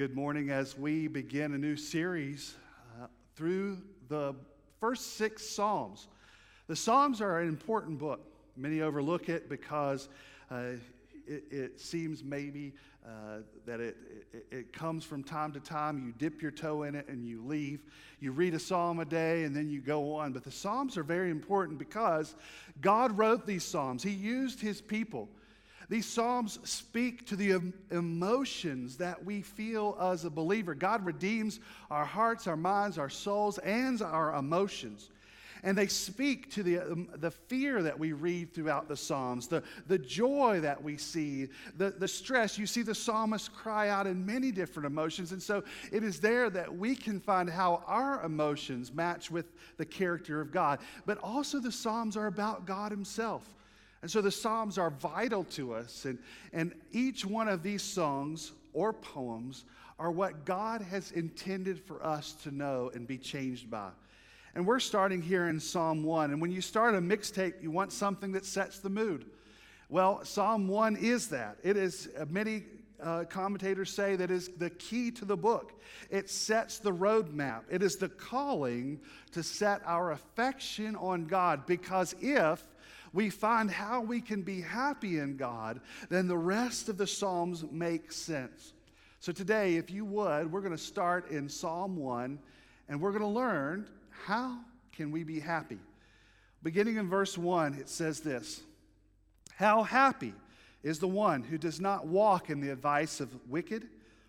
Good morning as we begin a new series uh, through the first six Psalms. The Psalms are an important book. Many overlook it because uh, it, it, seems maybe uh, that it, it, it, comes from time to time. You dip your toe in it and you leave. You read a psalm a day and then you go on. But the Psalms are very important because God wrote these Psalms, He used His people. These Psalms speak to the emotions that we feel as a believer. God redeems our hearts, our minds, our souls, and our emotions. And they speak to the, um, the fear that we read throughout the Psalms, the, the joy that we see, the, the stress. You see the psalmist cry out in many different emotions. And so it is there that we can find how our emotions match with the character of God. But also, the Psalms are about God Himself. And so the Psalms are vital to us. And, and each one of these songs or poems are what God has intended for us to know and be changed by. And we're starting here in Psalm 1. And when you start a mixtape, you want something that sets the mood. Well, Psalm 1 is that. It is, uh, many uh, commentators say that is the key to the book. It sets the roadmap. It is the calling to set our affection on God because if we find how we can be happy in God, then the rest of the Psalms make sense. So today, if you would, we're going to start in Psalm 1 and we're going to learn how can we be happy. Beginning in verse 1, it says this How happy is the one who does not walk in the advice of wicked,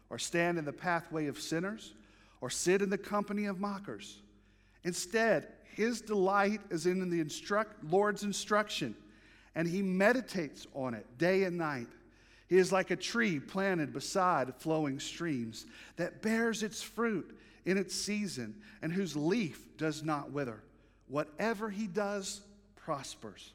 or stand in the pathway of sinners, or sit in the company of mockers. Instead, his delight is in the instruct, Lord's instruction, and he meditates on it day and night. He is like a tree planted beside flowing streams that bears its fruit in its season and whose leaf does not wither. Whatever he does prospers.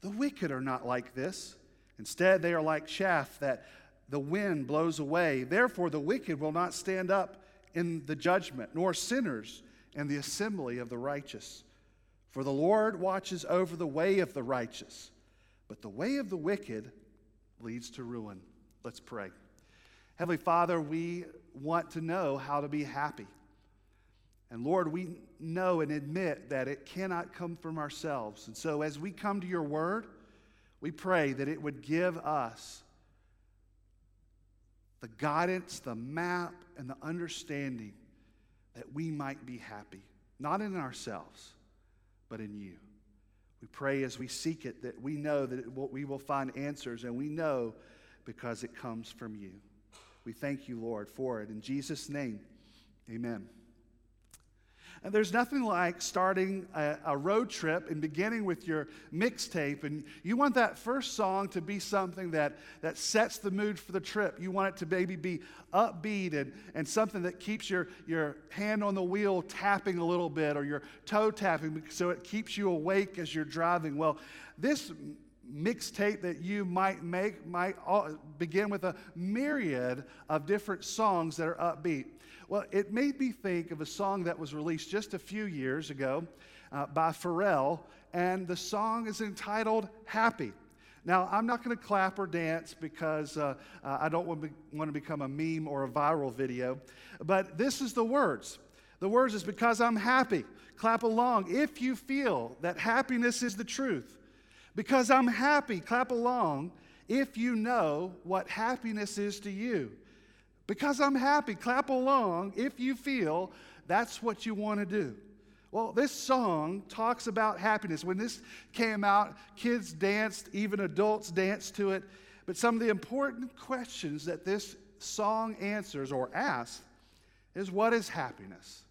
The wicked are not like this. Instead, they are like chaff that the wind blows away. Therefore, the wicked will not stand up in the judgment, nor sinners and the assembly of the righteous. For the Lord watches over the way of the righteous, but the way of the wicked leads to ruin. Let's pray. Heavenly Father, we want to know how to be happy. And Lord, we know and admit that it cannot come from ourselves. And so as we come to your word, we pray that it would give us the guidance, the map, and the understanding that we might be happy, not in ourselves, but in you. We pray as we seek it that we know that we will find answers, and we know because it comes from you. We thank you, Lord, for it. In Jesus' name, amen. And there's nothing like starting a, a road trip and beginning with your mixtape. And you want that first song to be something that, that sets the mood for the trip. You want it to maybe be upbeat and, and something that keeps your, your hand on the wheel tapping a little bit or your toe tapping so it keeps you awake as you're driving. Well, this mixtape that you might make might begin with a myriad of different songs that are upbeat. Well, it made me think of a song that was released just a few years ago uh, by Pharrell, and the song is entitled Happy. Now, I'm not going to clap or dance because uh, uh, I don't want to, be, want to become a meme or a viral video, but this is the words. The words is because I'm happy. Clap along if you feel that happiness is the truth. Because I'm happy, clap along if you know what happiness is to you. Because I'm happy, clap along if you feel that's what you want to do. Well, this song talks about happiness. When this came out, kids danced, even adults danced to it. But some of the important questions that this song answers or asks is what is happiness?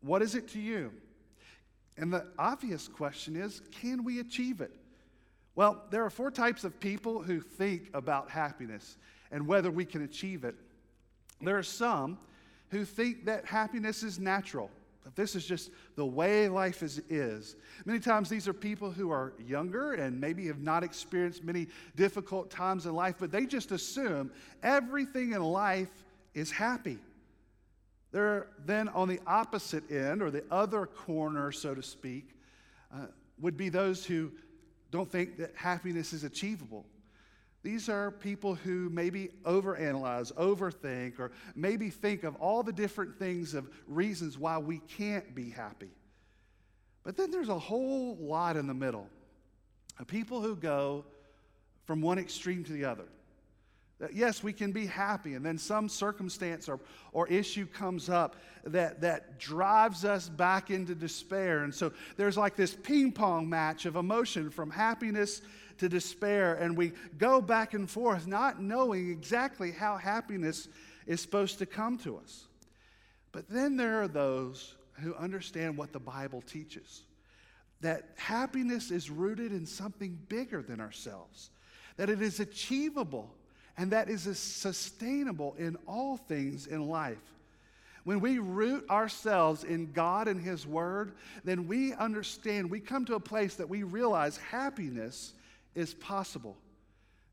What is it to you? And the obvious question is can we achieve it? Well, there are four types of people who think about happiness and whether we can achieve it. There are some who think that happiness is natural, that this is just the way life is, is. Many times these are people who are younger and maybe have not experienced many difficult times in life, but they just assume everything in life is happy. They're then on the opposite end, or the other corner, so to speak, uh, would be those who don't think that happiness is achievable. These are people who maybe overanalyze, overthink, or maybe think of all the different things of reasons why we can't be happy. But then there's a whole lot in the middle of people who go from one extreme to the other. Yes, we can be happy, and then some circumstance or, or issue comes up that, that drives us back into despair. And so there's like this ping pong match of emotion from happiness to despair, and we go back and forth, not knowing exactly how happiness is supposed to come to us. But then there are those who understand what the Bible teaches that happiness is rooted in something bigger than ourselves, that it is achievable, and that is sustainable in all things in life. When we root ourselves in God and His Word, then we understand, we come to a place that we realize happiness is possible.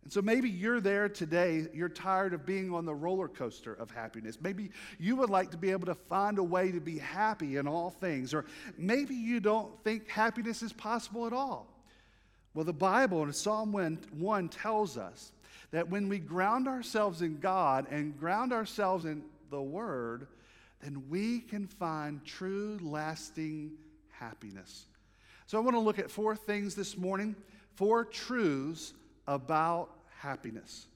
And so maybe you're there today, you're tired of being on the roller coaster of happiness. Maybe you would like to be able to find a way to be happy in all things. Or maybe you don't think happiness is possible at all. Well, the Bible in Psalm 1 tells us that when we ground ourselves in God and ground ourselves in the Word, then we can find true, lasting happiness. So I want to look at four things this morning, four truths about happiness.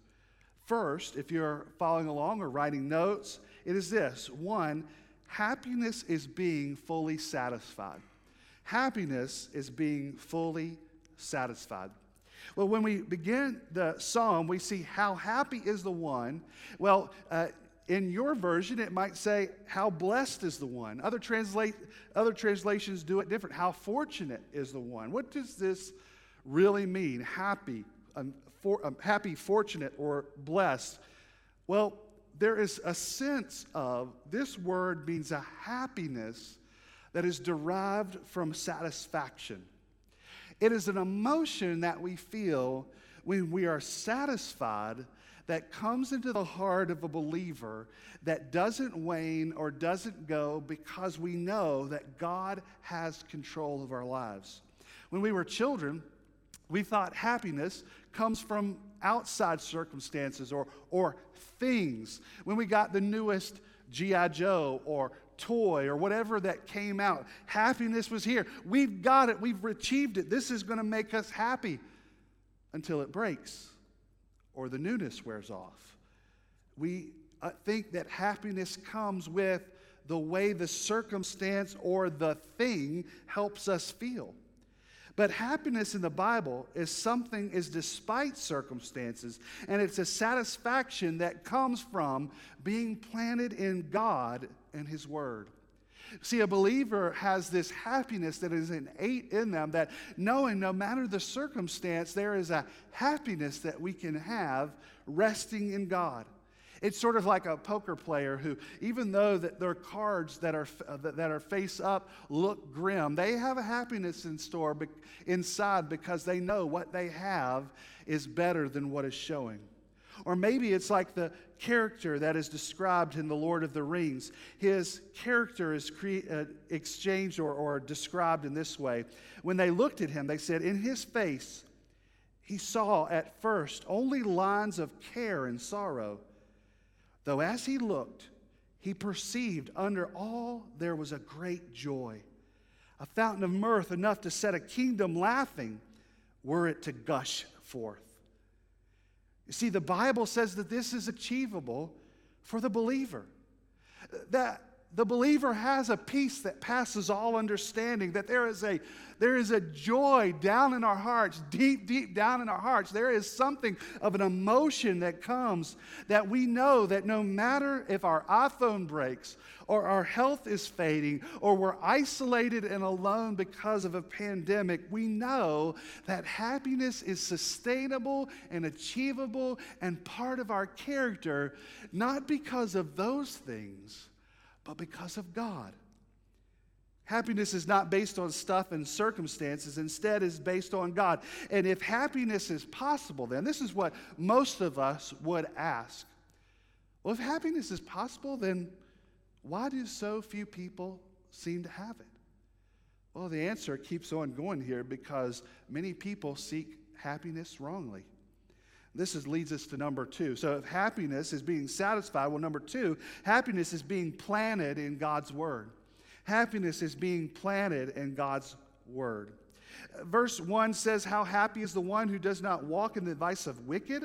First, if you're following along or writing notes, it is this one, happiness is being fully satisfied. Happiness is being fully satisfied. Well, when we begin the psalm, we see how happy is the one. Well, uh, in your version, it might say, How blessed is the one. Other, translate, other translations do it different. How fortunate is the one. What does this really mean? Happy, um, for, um, happy, fortunate, or blessed? Well, there is a sense of this word means a happiness that is derived from satisfaction. It is an emotion that we feel when we are satisfied that comes into the heart of a believer that doesn't wane or doesn't go because we know that God has control of our lives. When we were children, we thought happiness comes from outside circumstances or, or things. When we got the newest G.I. Joe or toy or whatever that came out, happiness was here. We've got it, we've achieved it. This is going to make us happy until it breaks or the newness wears off. We uh, think that happiness comes with the way the circumstance or the thing helps us feel. But happiness in the Bible is something is despite circumstances, and it's a satisfaction that comes from being planted in God and His Word. See, a believer has this happiness that is innate in them that knowing no matter the circumstance, there is a happiness that we can have resting in God. It's sort of like a poker player who, even though that their cards that are, uh, that are face up look grim, they have a happiness in store inside because they know what they have is better than what is showing. Or maybe it's like the character that is described in The Lord of the Rings. His character is cre- uh, exchanged or, or described in this way. When they looked at him, they said, In his face, he saw at first only lines of care and sorrow, though as he looked, he perceived under all there was a great joy, a fountain of mirth enough to set a kingdom laughing were it to gush forth. You see, the Bible says that this is achievable for the believer. That the believer has a peace that passes all understanding, that there is a, there is a joy down in our hearts, deep, deep down in our hearts. There is something of an emotion that comes that we know that no matter if our iPhone breaks or our health is fading or we're isolated and alone because of a pandemic, we know that happiness is sustainable and achievable and part of our character, not because of those things but because of God. Happiness is not based on stuff and circumstances, instead, is based on God. And if happiness is possible, then this is what most of us would ask. Well, if happiness is possible, then why do so few people seem to have it? Well, the answer keeps on going here because many people seek happiness wrongly. This is, leads us to number two. So, if happiness is being satisfied, well, number two, happiness is being planted in God's Word. Happiness is being planted in God's Word. Verse 1 says, How happy is the one who does not walk in the advice of wicked,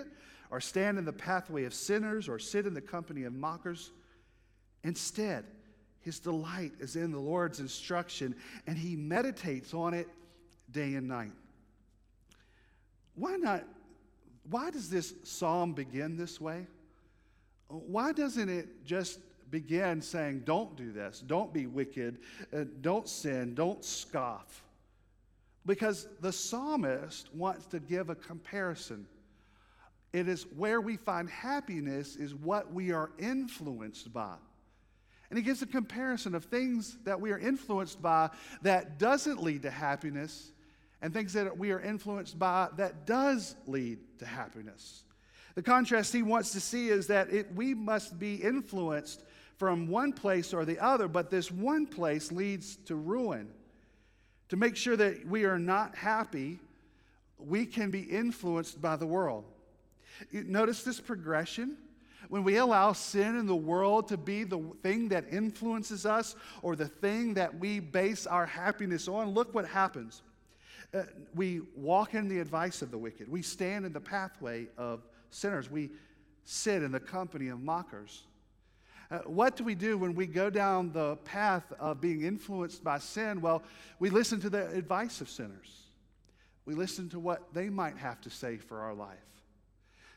or stand in the pathway of sinners, or sit in the company of mockers. Instead, his delight is in the Lord's instruction, and he meditates on it day and night. Why not why does this psalm begin this way? Why doesn't it just begin saying, Don't do this, don't be wicked, uh, don't sin, don't scoff? Because the psalmist wants to give a comparison. It is where we find happiness, is what we are influenced by. And he gives a comparison of things that we are influenced by that doesn't lead to happiness and things that we are influenced by that does lead to happiness. The contrast he wants to see is that it, we must be influenced from one place or the other, but this one place leads to ruin. To make sure that we are not happy, we can be influenced by the world. Notice this progression. When we allow sin in the world to be the thing that influences us or the thing that we base our happiness on, look what happens. Uh, we walk in the advice of the wicked. We stand in the pathway of sinners. We sit in the company of mockers. Uh, what do we do when we go down the path of being influenced by sin? Well, we listen to the advice of sinners. We listen to what they might have to say for our life.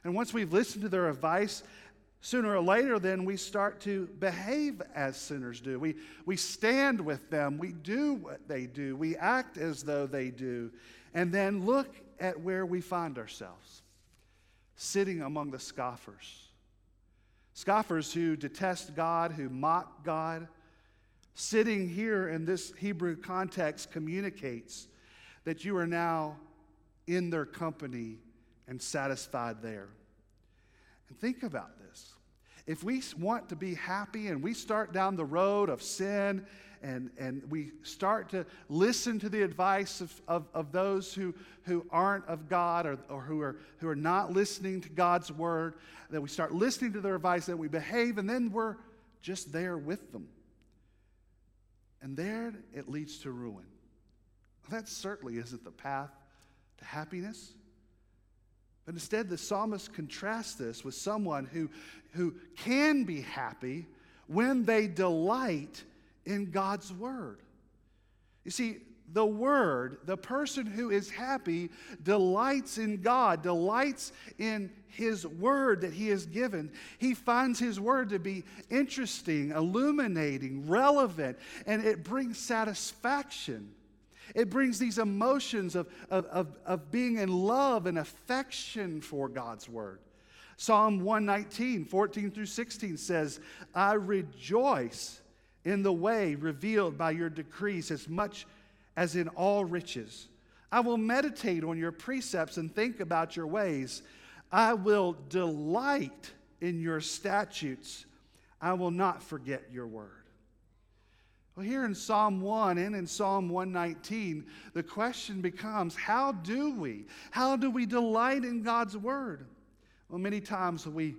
And once we've listened to their advice, Sooner or later, then we start to behave as sinners do. We, we stand with them. We do what they do. We act as though they do. And then look at where we find ourselves sitting among the scoffers. Scoffers who detest God, who mock God. Sitting here in this Hebrew context communicates that you are now in their company and satisfied there. And think about this. If we want to be happy and we start down the road of sin and, and we start to listen to the advice of, of, of those who, who aren't of God or, or who, are, who are not listening to God's word, that we start listening to their advice, that we behave, and then we're just there with them. And there it leads to ruin. That certainly isn't the path to happiness. But instead, the psalmist contrasts this with someone who, who can be happy when they delight in God's word. You see, the word, the person who is happy, delights in God, delights in his word that he has given. He finds his word to be interesting, illuminating, relevant, and it brings satisfaction. It brings these emotions of, of, of, of, being in love and affection for God's word. Psalm 119, 14 through 16 says, I rejoice in the way revealed by your decrees as much as in all riches. I will meditate on your precepts and think about your ways. I will delight in your statutes. I will not forget your word. Well, here in Psalm 1 and in Psalm 119, the question becomes how do we? How do we delight in God's word? Well, many times we,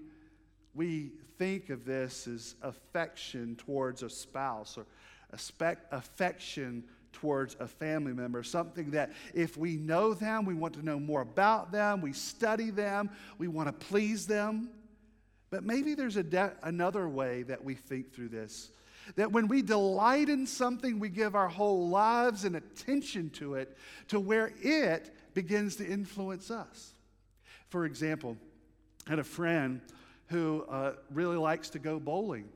we think of this as affection towards a spouse or affection towards a family member, something that if we know them, we want to know more about them, we study them, we want to please them. But maybe there's a de- another way that we think through this that when we delight in something, we give our whole lives and attention to it to where it begins to influence us. For example, I had a friend who uh, really likes to go bowling.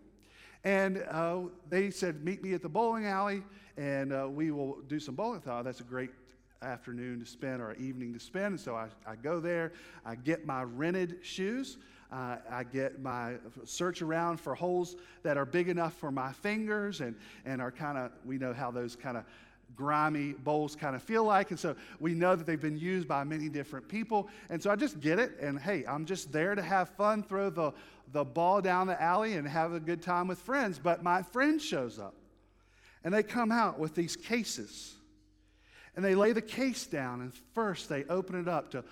And uh, they said, Meet me at the bowling alley and uh, we will do some bowling. I thought, oh, that's a great afternoon to spend or evening to spend. And so I, I go there, I get my rented shoes. Uh, I get my search around for holes that are big enough for my fingers and, and are kind of, we know how those kind of grimy bowls kind of feel like. And so we know that they've been used by many different people. And so I just get it. And hey, I'm just there to have fun, throw the, the ball down the alley and have a good time with friends. But my friend shows up and they come out with these cases. And they lay the case down, and first they open it up to,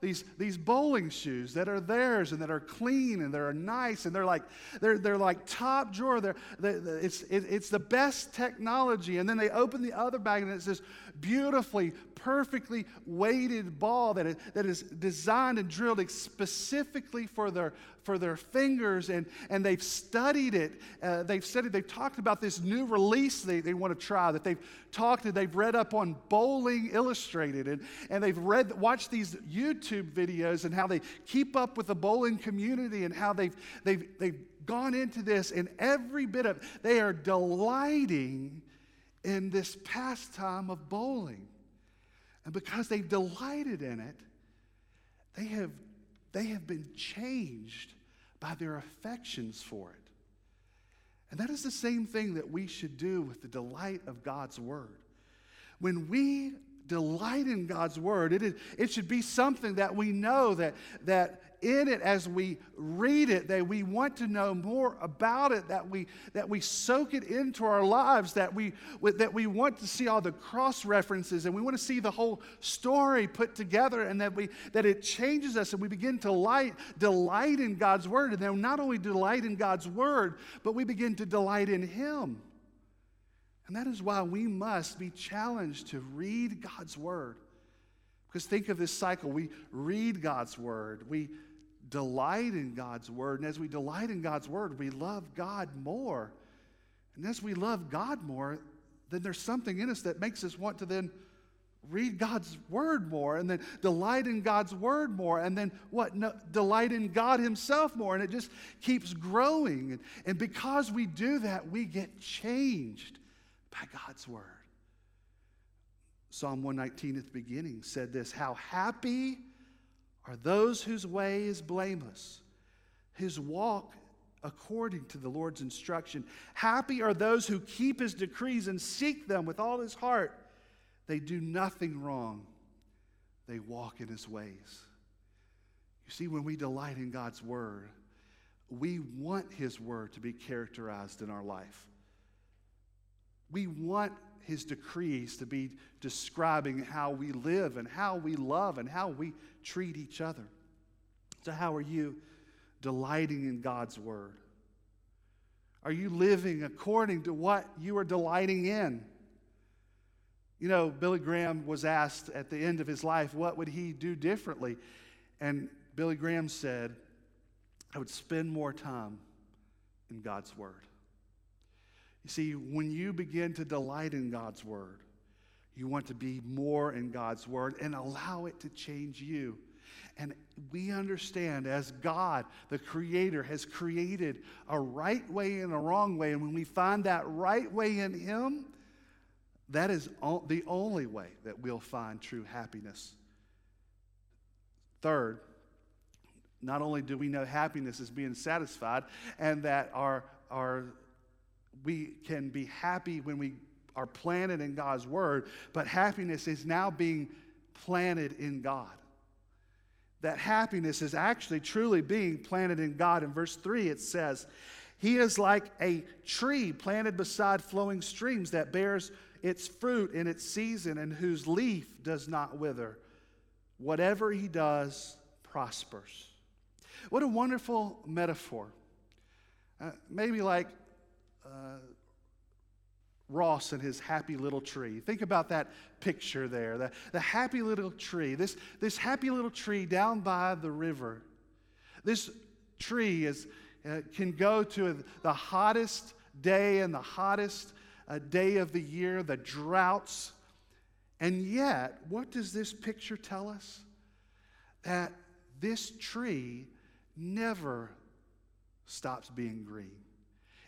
these, these bowling shoes that are theirs and that are clean and that are nice and they're like, they're, they're like top drawer. They're, they, it's, it, it's the best technology. And then they open the other bag and it says beautifully, perfectly weighted ball that is, that is designed and drilled specifically for their, for their fingers. And, and they've studied it. Uh, they've studied, they've talked about this new release they, they want to try that they've talked to, they've read up on Bowling Illustrated and, and they've read, watched these YouTube videos and how they keep up with the bowling community and how they've, they've, they've gone into this and every bit of, they are delighting in this pastime of bowling. And because they've delighted in it, they have, they have been changed by their affections for it. And that is the same thing that we should do with the delight of God's Word. When we delight in God's Word, it, is, it should be something that we know that, that in it as we read it, that we want to know more about it, that we, that we soak it into our lives, that we, that we want to see all the cross references and we want to see the whole story put together and that, we, that it changes us and we begin to light, delight in God's Word. And then not only delight in God's Word, but we begin to delight in Him. And that is why we must be challenged to read God's Word. Because think of this cycle. We read God's Word, we delight in God's word. And as we delight in God's word, we love God more. And as we love God more, then there's something in us that makes us want to then read God's word more and then delight in God's word more and then what? No, delight in God Himself more. And it just keeps growing. And, and because we do that, we get changed by God's word. Psalm 119 at the beginning said this How happy are those whose way is blameless, whose walk according to the Lord's instruction. Happy are those who keep his decrees and seek them with all his heart. They do nothing wrong, they walk in his ways. You see, when we delight in God's word, we want his word to be characterized in our life. We want his decrees to be describing how we live and how we love and how we treat each other. So, how are you delighting in God's word? Are you living according to what you are delighting in? You know, Billy Graham was asked at the end of his life, what would he do differently? And Billy Graham said, I would spend more time in God's Word. You see, when you begin to delight in God's Word, you want to be more in God's Word and allow it to change you. And we understand as God, the Creator, has created a right way and a wrong way. And when we find that right way in Him, that is the only way that we'll find true happiness. Third, not only do we know happiness is being satisfied and that our, our we can be happy when we are planted in God's word, but happiness is now being planted in God. That happiness is actually truly being planted in God. In verse 3, it says, He is like a tree planted beside flowing streams that bears its fruit in its season and whose leaf does not wither. Whatever he does prospers. What a wonderful metaphor. Uh, maybe like Ross and his happy little tree. Think about that picture there the, the happy little tree. This, this happy little tree down by the river. This tree is, uh, can go to the hottest day and the hottest uh, day of the year, the droughts. And yet, what does this picture tell us? That this tree never stops being green.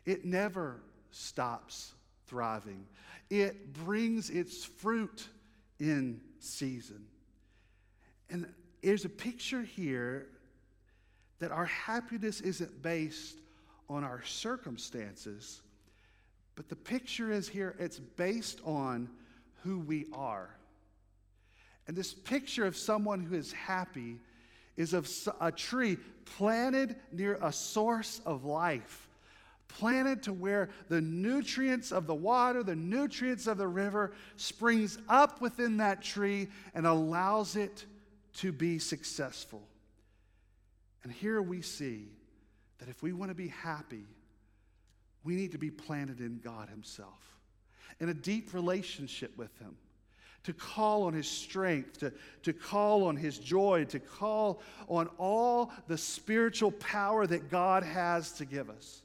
It never stops thriving. It brings its fruit in season. And there's a picture here that our happiness isn't based on our circumstances, but the picture is here, it's based on who we are. And this picture of someone who is happy is of a tree planted near a source of life planted to where the nutrients of the water, the nutrients of the river springs up within that tree and allows it to be successful. And here we see that if we want to be happy, we need to be planted in God Himself, in a deep relationship with Him, to call on His strength, to, to call on His joy, to call on all the spiritual power that God has to give us.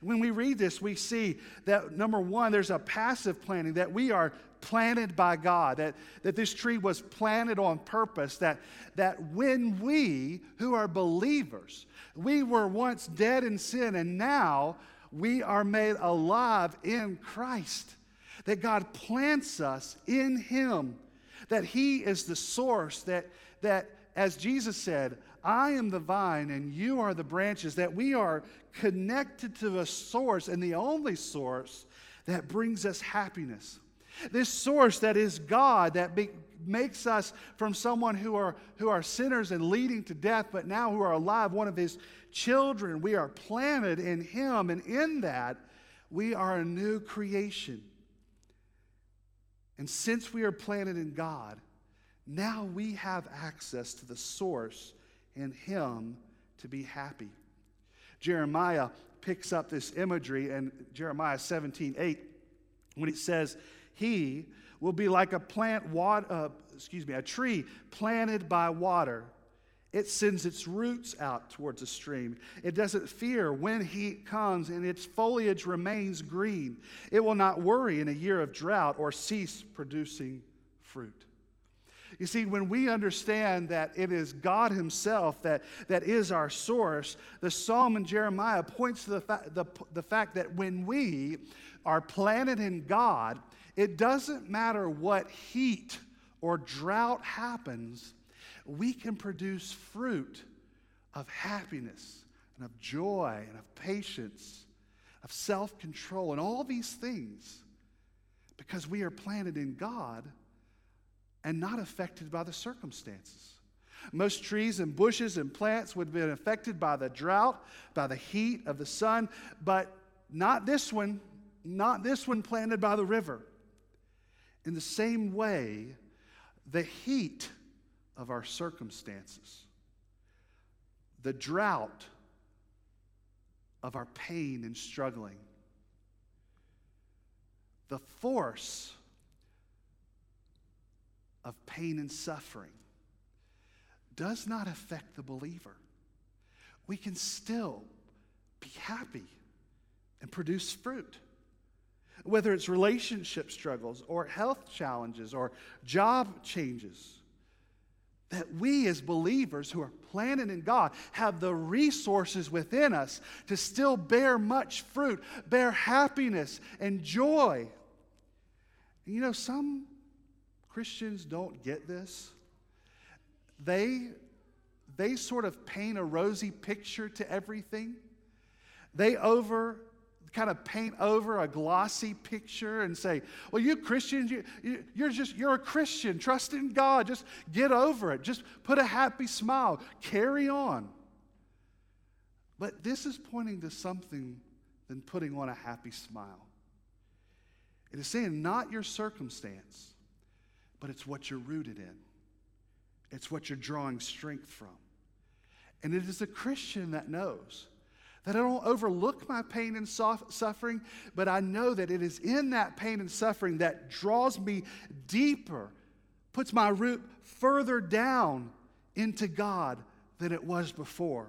When we read this, we see that number one, there's a passive planting, that we are planted by God, that, that this tree was planted on purpose, that, that when we, who are believers, we were once dead in sin and now we are made alive in Christ, that God plants us in Him, that He is the source, that, that as Jesus said, I am the vine and you are the branches, that we are connected to the source and the only source that brings us happiness. This source that is God, that be, makes us from someone who are, who are sinners and leading to death, but now who are alive, one of his children. We are planted in him, and in that, we are a new creation. And since we are planted in God, now we have access to the source in him to be happy. Jeremiah picks up this imagery in Jeremiah 17 8 when it says, he will be like a plant, water, uh, excuse me, a tree planted by water. It sends its roots out towards a stream. It doesn't fear when heat comes, and its foliage remains green. It will not worry in a year of drought or cease producing fruit. You see, when we understand that it is God Himself that, that is our source, the Psalm in Jeremiah points to the, fa- the, the fact that when we are planted in God, it doesn't matter what heat or drought happens, we can produce fruit of happiness and of joy and of patience, of self control, and all these things because we are planted in God and not affected by the circumstances. Most trees and bushes and plants would have been affected by the drought, by the heat of the sun, but not this one, not this one planted by the river. In the same way, the heat of our circumstances, the drought of our pain and struggling, the force of pain and suffering does not affect the believer. We can still be happy and produce fruit whether it's relationship struggles or health challenges or job changes, that we as believers who are planted in God have the resources within us to still bear much fruit, bear happiness and joy. You know, some Christians don't get this. They, they sort of paint a rosy picture to everything. They over kind of paint over a glossy picture and say, well, you Christians, you, you, you're just, you're a Christian. Trust in God. Just get over it. Just put a happy smile. Carry on. But this is pointing to something than putting on a happy smile. It is saying not your circumstance, but it's what you're rooted in. It's what you're drawing strength from. And it is a Christian that knows that I don't overlook my pain and suffering, but I know that it is in that pain and suffering that draws me deeper, puts my root further down into God than it was before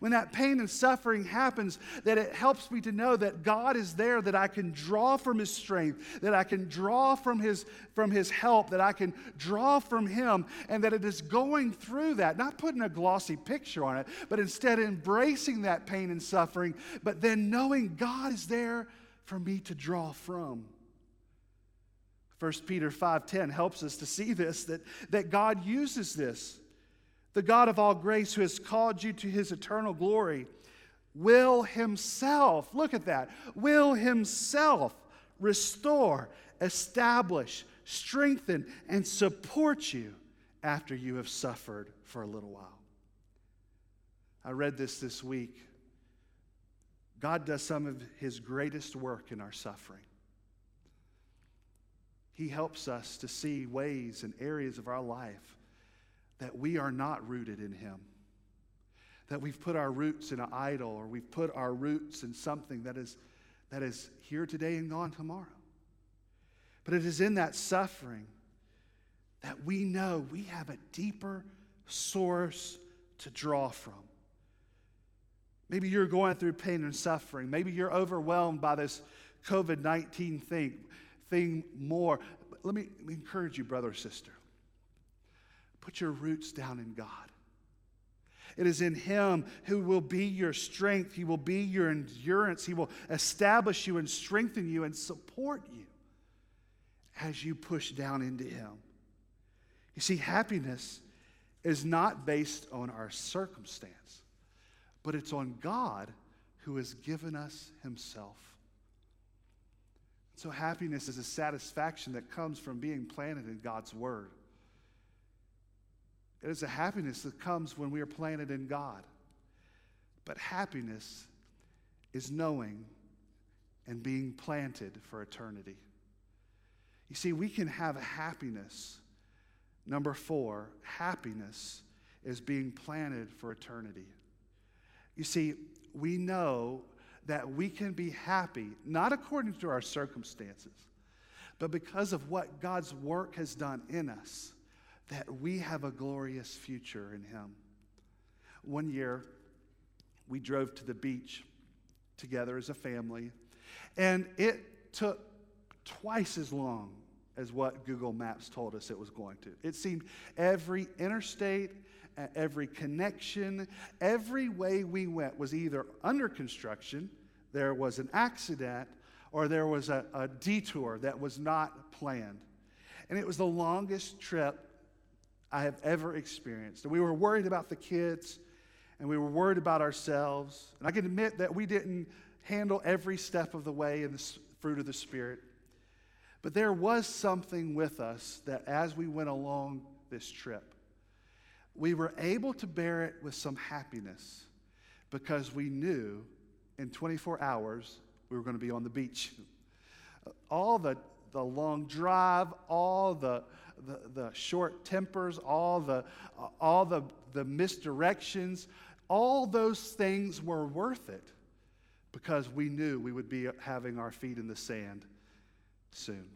when that pain and suffering happens, that it helps me to know that God is there, that I can draw from His strength, that I can draw from His, from his help, that I can draw from Him, and that it is going through that, not putting a glossy picture on it, but instead embracing that pain and suffering, but then knowing God is there for me to draw from. 1 Peter 5:10 helps us to see this that, that God uses this the God of all grace, who has called you to his eternal glory, will himself, look at that, will himself restore, establish, strengthen, and support you after you have suffered for a little while. I read this this week. God does some of his greatest work in our suffering. He helps us to see ways and areas of our life that we are not rooted in Him. That we've put our roots in an idol or we've put our roots in something that is, that is here today and gone tomorrow. But it is in that suffering that we know we have a deeper source to draw from. Maybe you're going through pain and suffering. Maybe you're overwhelmed by this COVID 19 thing, thing more. Let me, let me encourage you, brother or sister. Put your roots down in God. It is in Him who will be your strength. He will be your endurance. He will establish you and strengthen you and support you as you push down into Him. You see, happiness is not based on our circumstance, but it's on God who has given us Himself. So, happiness is a satisfaction that comes from being planted in God's Word. It is a happiness that comes when we are planted in God. But happiness is knowing and being planted for eternity. You see, we can have happiness. Number four, happiness is being planted for eternity. You see, we know that we can be happy, not according to our circumstances, but because of what God's work has done in us that we have a glorious future in Him. One year, we drove to the beach together as a family, and it took twice as long as what Google Maps told us it was going to. It seemed every interstate, every connection, every way we went was either under construction, there was an accident, or there was a, a detour that was not planned. And it was the longest trip I have ever experienced. And we were worried about the kids and we were worried about ourselves. And I can admit that we didn't handle every step of the way in the fruit of the Spirit. But there was something with us that as we went along this trip, we were able to bear it with some happiness because we knew in 24 hours we were going to be on the beach. All the, the long drive, all the, the, the short tempers, all, the, all the, the misdirections, all those things were worth it because we knew we would be having our feet in the sand soon.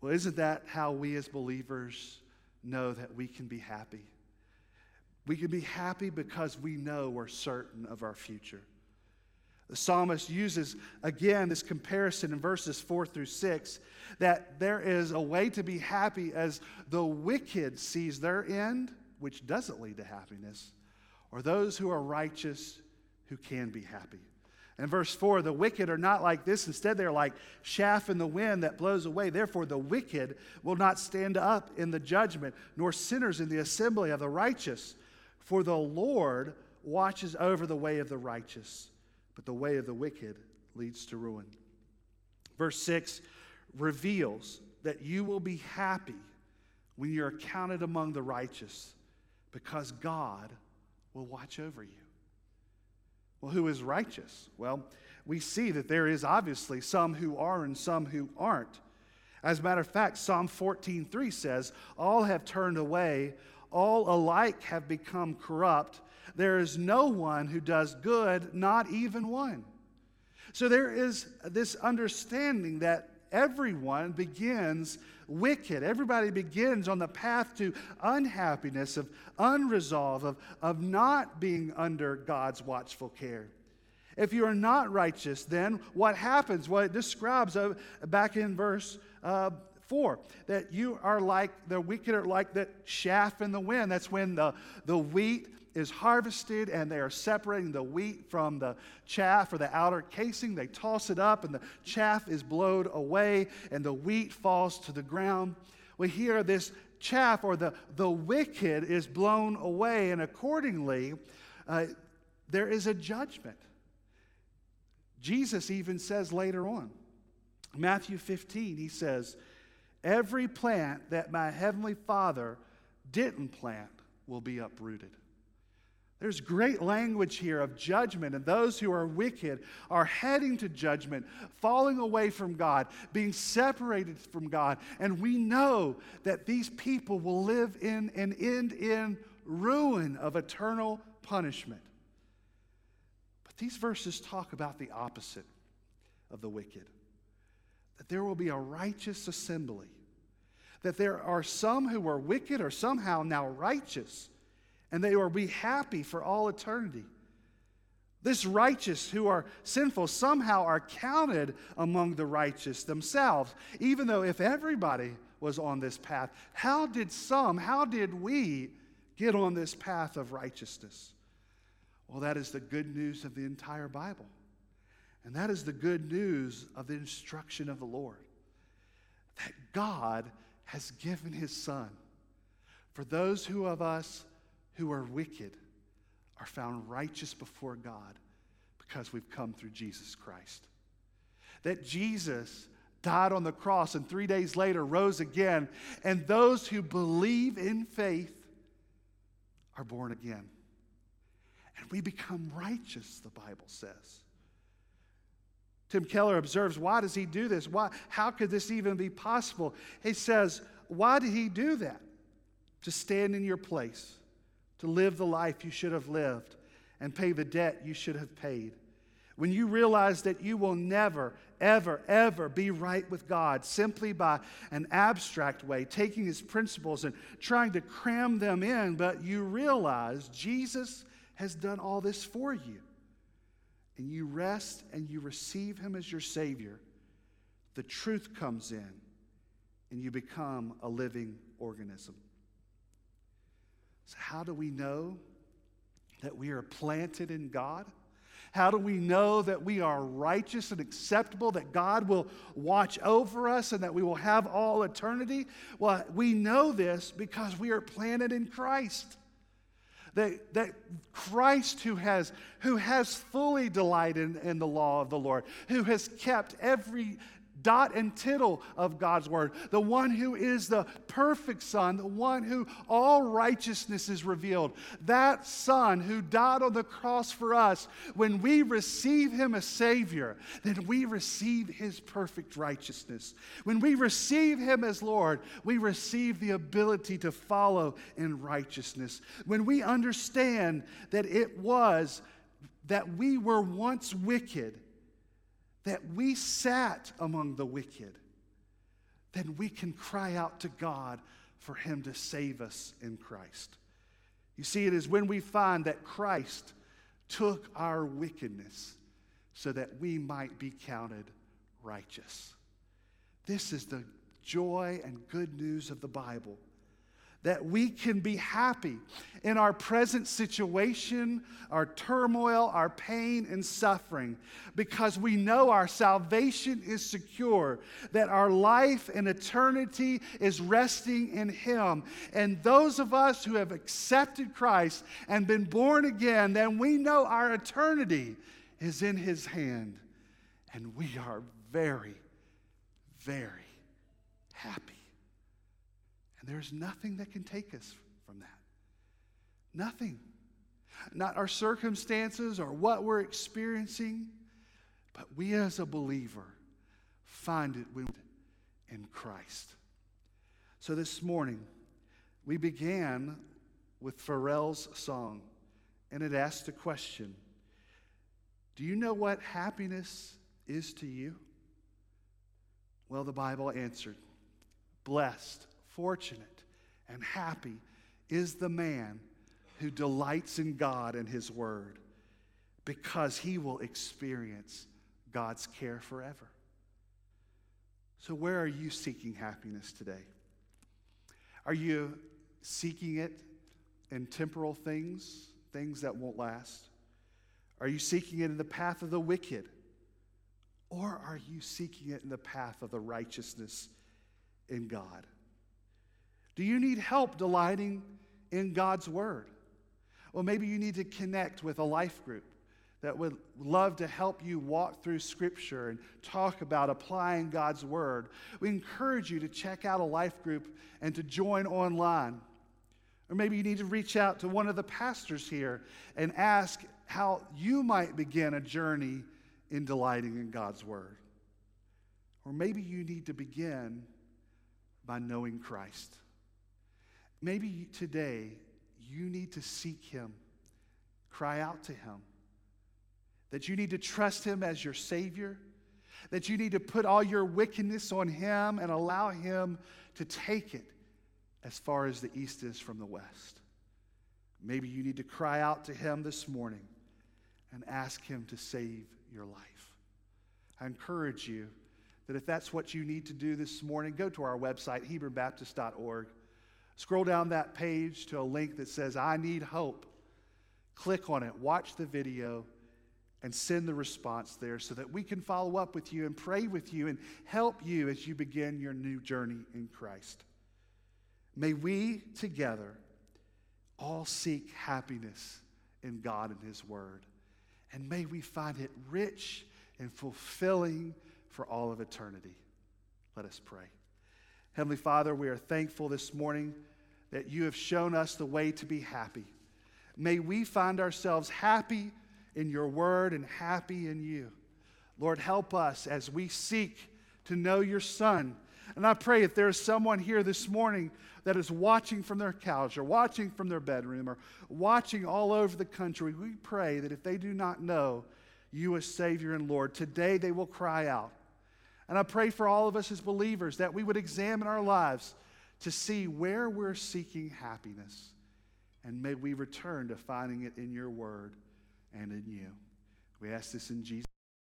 Well, isn't that how we as believers know that we can be happy? We can be happy because we know we're certain of our future. The psalmist uses again this comparison in verses 4 through 6 that there is a way to be happy as the wicked sees their end, which doesn't lead to happiness, or those who are righteous who can be happy. In verse 4, the wicked are not like this. Instead, they're like chaff in the wind that blows away. Therefore, the wicked will not stand up in the judgment, nor sinners in the assembly of the righteous. For the Lord watches over the way of the righteous but the way of the wicked leads to ruin. Verse 6 reveals that you will be happy when you're counted among the righteous because God will watch over you. Well, who is righteous? Well, we see that there is obviously some who are and some who aren't. As a matter of fact, Psalm 14:3 says, "All have turned away, all alike have become corrupt. There is no one who does good, not even one. So there is this understanding that everyone begins wicked. Everybody begins on the path to unhappiness, of unresolve, of, of not being under God's watchful care. If you are not righteous, then what happens? Well, it describes uh, back in verse uh, 4 that you are like the wicked are like the chaff in the wind. That's when the, the wheat is harvested and they are separating the wheat from the chaff or the outer casing. They toss it up and the chaff is blown away and the wheat falls to the ground. We hear this chaff or the, the wicked is blown away, and accordingly, uh, there is a judgment. Jesus even says later on, Matthew 15, he says, Every plant that my heavenly Father didn't plant will be uprooted. There's great language here of judgment, and those who are wicked are heading to judgment, falling away from God, being separated from God. And we know that these people will live in and end in ruin of eternal punishment. But these verses talk about the opposite of the wicked that there will be a righteous assembly, that there are some who are wicked or somehow now righteous and they will be happy for all eternity. This righteous who are sinful somehow are counted among the righteous themselves, even though if everybody was on this path, how did some, how did we get on this path of righteousness? Well, that is the good news of the entire Bible. And that is the good news of the instruction of the Lord that God has given his Son for those who of us who are wicked are found righteous before God because we've come through Jesus Christ. That Jesus died on the cross and three days later rose again, and those who believe in faith are born again. And we become righteous, the Bible says. Tim Keller observes, why does he do this? Why, how could this even be possible? He says, why did he do that? To stand in your place to live the life you should have lived and pay the debt you should have paid. When you realize that you will never, ever, ever be right with God simply by an abstract way, taking His principles and trying to cram them in, but you realize Jesus has done all this for you. And you rest and you receive Him as your Savior, the truth comes in and you become a living organism. So, how do we know that we are planted in God? How do we know that we are righteous and acceptable, that God will watch over us and that we will have all eternity? Well, we know this because we are planted in Christ. That, that Christ, who has, who has fully delighted in, in the law of the Lord, who has kept every dot and tittle of God's word, the one who is the perfect Son, the one who all righteousness is revealed. That Son who died on the cross for us, when we receive him as Savior, then we receive his perfect righteousness. When we receive him as Lord, we receive the ability to follow in righteousness. When we understand that it was that we were once wicked, that we sat among the wicked, then we can cry out to God for Him to save us in Christ. You see, it is when we find that Christ took our wickedness so that we might be counted righteous. This is the joy and good news of the Bible that we can be happy in our present situation, our turmoil, our pain, and suffering, because we know our salvation is secure, that our life and eternity is resting in Him. And those of us who have accepted Christ and been born again, then we know our eternity is in His hand. And we are very, very happy. There's nothing that can take us from that. Nothing. Not our circumstances or what we're experiencing, but we as a believer find it in Christ. So this morning, we began with Pharrell's song, and it asked the question Do you know what happiness is to you? Well, the Bible answered Blessed fortunate and happy is the man who delights in God and His Word because he will experience God's care forever. So, where are you seeking happiness today? Are you seeking it in temporal things, things that won't last? Are you seeking it in the path of the wicked? Or are you seeking it in the path of the righteousness in God? Do you need help delighting in God's Word? Well, maybe you need to connect with a life group that would love to help you walk through Scripture and talk about applying God's Word. We encourage you to check out a life group and to join online. Or maybe you need to reach out to one of the pastors here and ask how you might begin a journey in delighting in God's Word. Or maybe you need to begin by knowing Christ. Maybe today you need to seek Him, cry out to Him, that you need to trust Him as your Savior, that you need to put all your wickedness on Him and allow Him to take it as far as the east is from the west. Maybe you need to cry out to Him this morning and ask Him to save your life. I encourage you that if that's what you need to do this morning, go to our website, HebronBaptist.org. Scroll down that page to a link that says, I need hope. Click on it, watch the video, and send the response there so that we can follow up with you and pray with you and help you as you begin your new journey in Christ. May we together all seek happiness in God and His Word. And may we find it rich and fulfilling for all of eternity. Let us pray. Heavenly Father, we are thankful this morning that you have shown us the way to be happy. May we find ourselves happy in your word and happy in you. Lord, help us as we seek to know your Son and I pray if there is someone here this morning that is watching from their couch or watching from their bedroom or watching all over the country, we pray that if they do not know you as Savior and Lord, today they will cry out. And I pray for all of us as believers that we would examine our lives to see where we're seeking happiness. And may we return to finding it in your word and in you. We ask this in Jesus'